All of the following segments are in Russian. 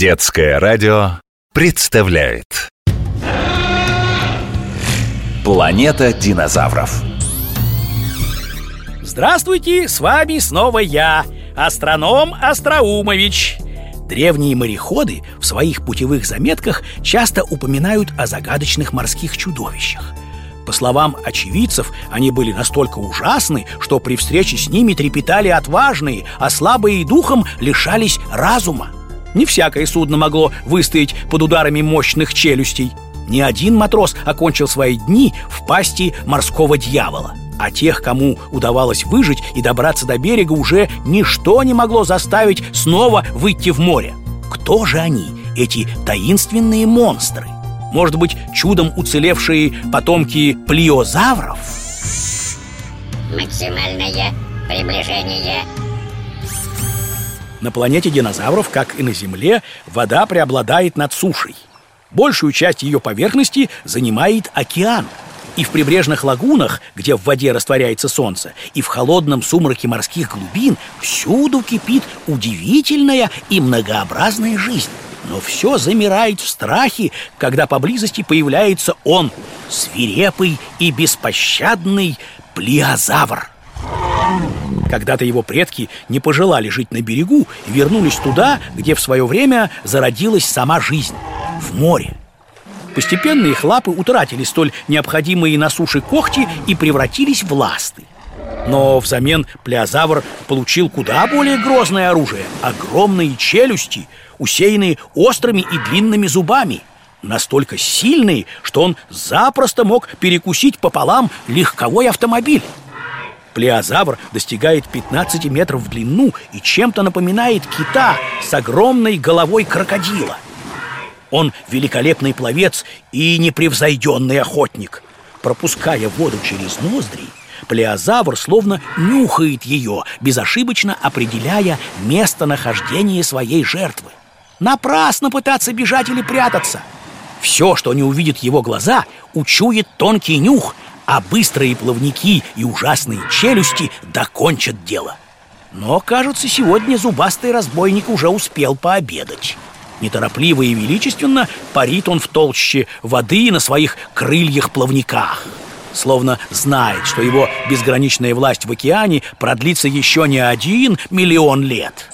Детское радио представляет. Планета динозавров. Здравствуйте, с вами снова я, астроном Остроумович. Древние мореходы в своих путевых заметках часто упоминают о загадочных морских чудовищах. По словам очевидцев, они были настолько ужасны, что при встрече с ними трепетали отважные, а слабые духом лишались разума. Не всякое судно могло выстоять под ударами мощных челюстей. Ни один матрос окончил свои дни в пасти морского дьявола. А тех, кому удавалось выжить и добраться до берега, уже ничто не могло заставить снова выйти в море. Кто же они, эти таинственные монстры? Может быть, чудом уцелевшие потомки плиозавров? Максимальное приближение на планете динозавров, как и на Земле, вода преобладает над сушей. Большую часть ее поверхности занимает океан. И в прибрежных лагунах, где в воде растворяется солнце, и в холодном сумраке морских глубин всюду кипит удивительная и многообразная жизнь. Но все замирает в страхе, когда поблизости появляется он, свирепый и беспощадный плиозавр. Когда-то его предки не пожелали жить на берегу и вернулись туда, где в свое время зародилась сама жизнь – в море. Постепенно их лапы утратили столь необходимые на суше когти и превратились в ласты. Но взамен плеозавр получил куда более грозное оружие – огромные челюсти, усеянные острыми и длинными зубами – настолько сильные, что он запросто мог перекусить пополам легковой автомобиль. Плеозавр достигает 15 метров в длину и чем-то напоминает кита с огромной головой крокодила. Он великолепный пловец и непревзойденный охотник. Пропуская воду через ноздри, плеозавр словно нюхает ее, безошибочно определяя местонахождение своей жертвы. Напрасно пытаться бежать или прятаться. Все, что не увидит его глаза, учует тонкий нюх – а быстрые плавники и ужасные челюсти докончат дело. Но, кажется, сегодня зубастый разбойник уже успел пообедать. Неторопливо и величественно парит он в толще воды на своих крыльях-плавниках Словно знает, что его безграничная власть в океане продлится еще не один миллион лет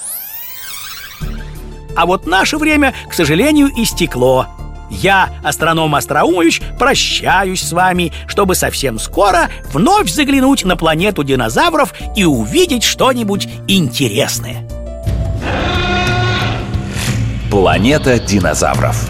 А вот наше время, к сожалению, истекло я, астроном Остроумович, прощаюсь с вами, чтобы совсем скоро вновь заглянуть на планету динозавров и увидеть что-нибудь интересное. Планета динозавров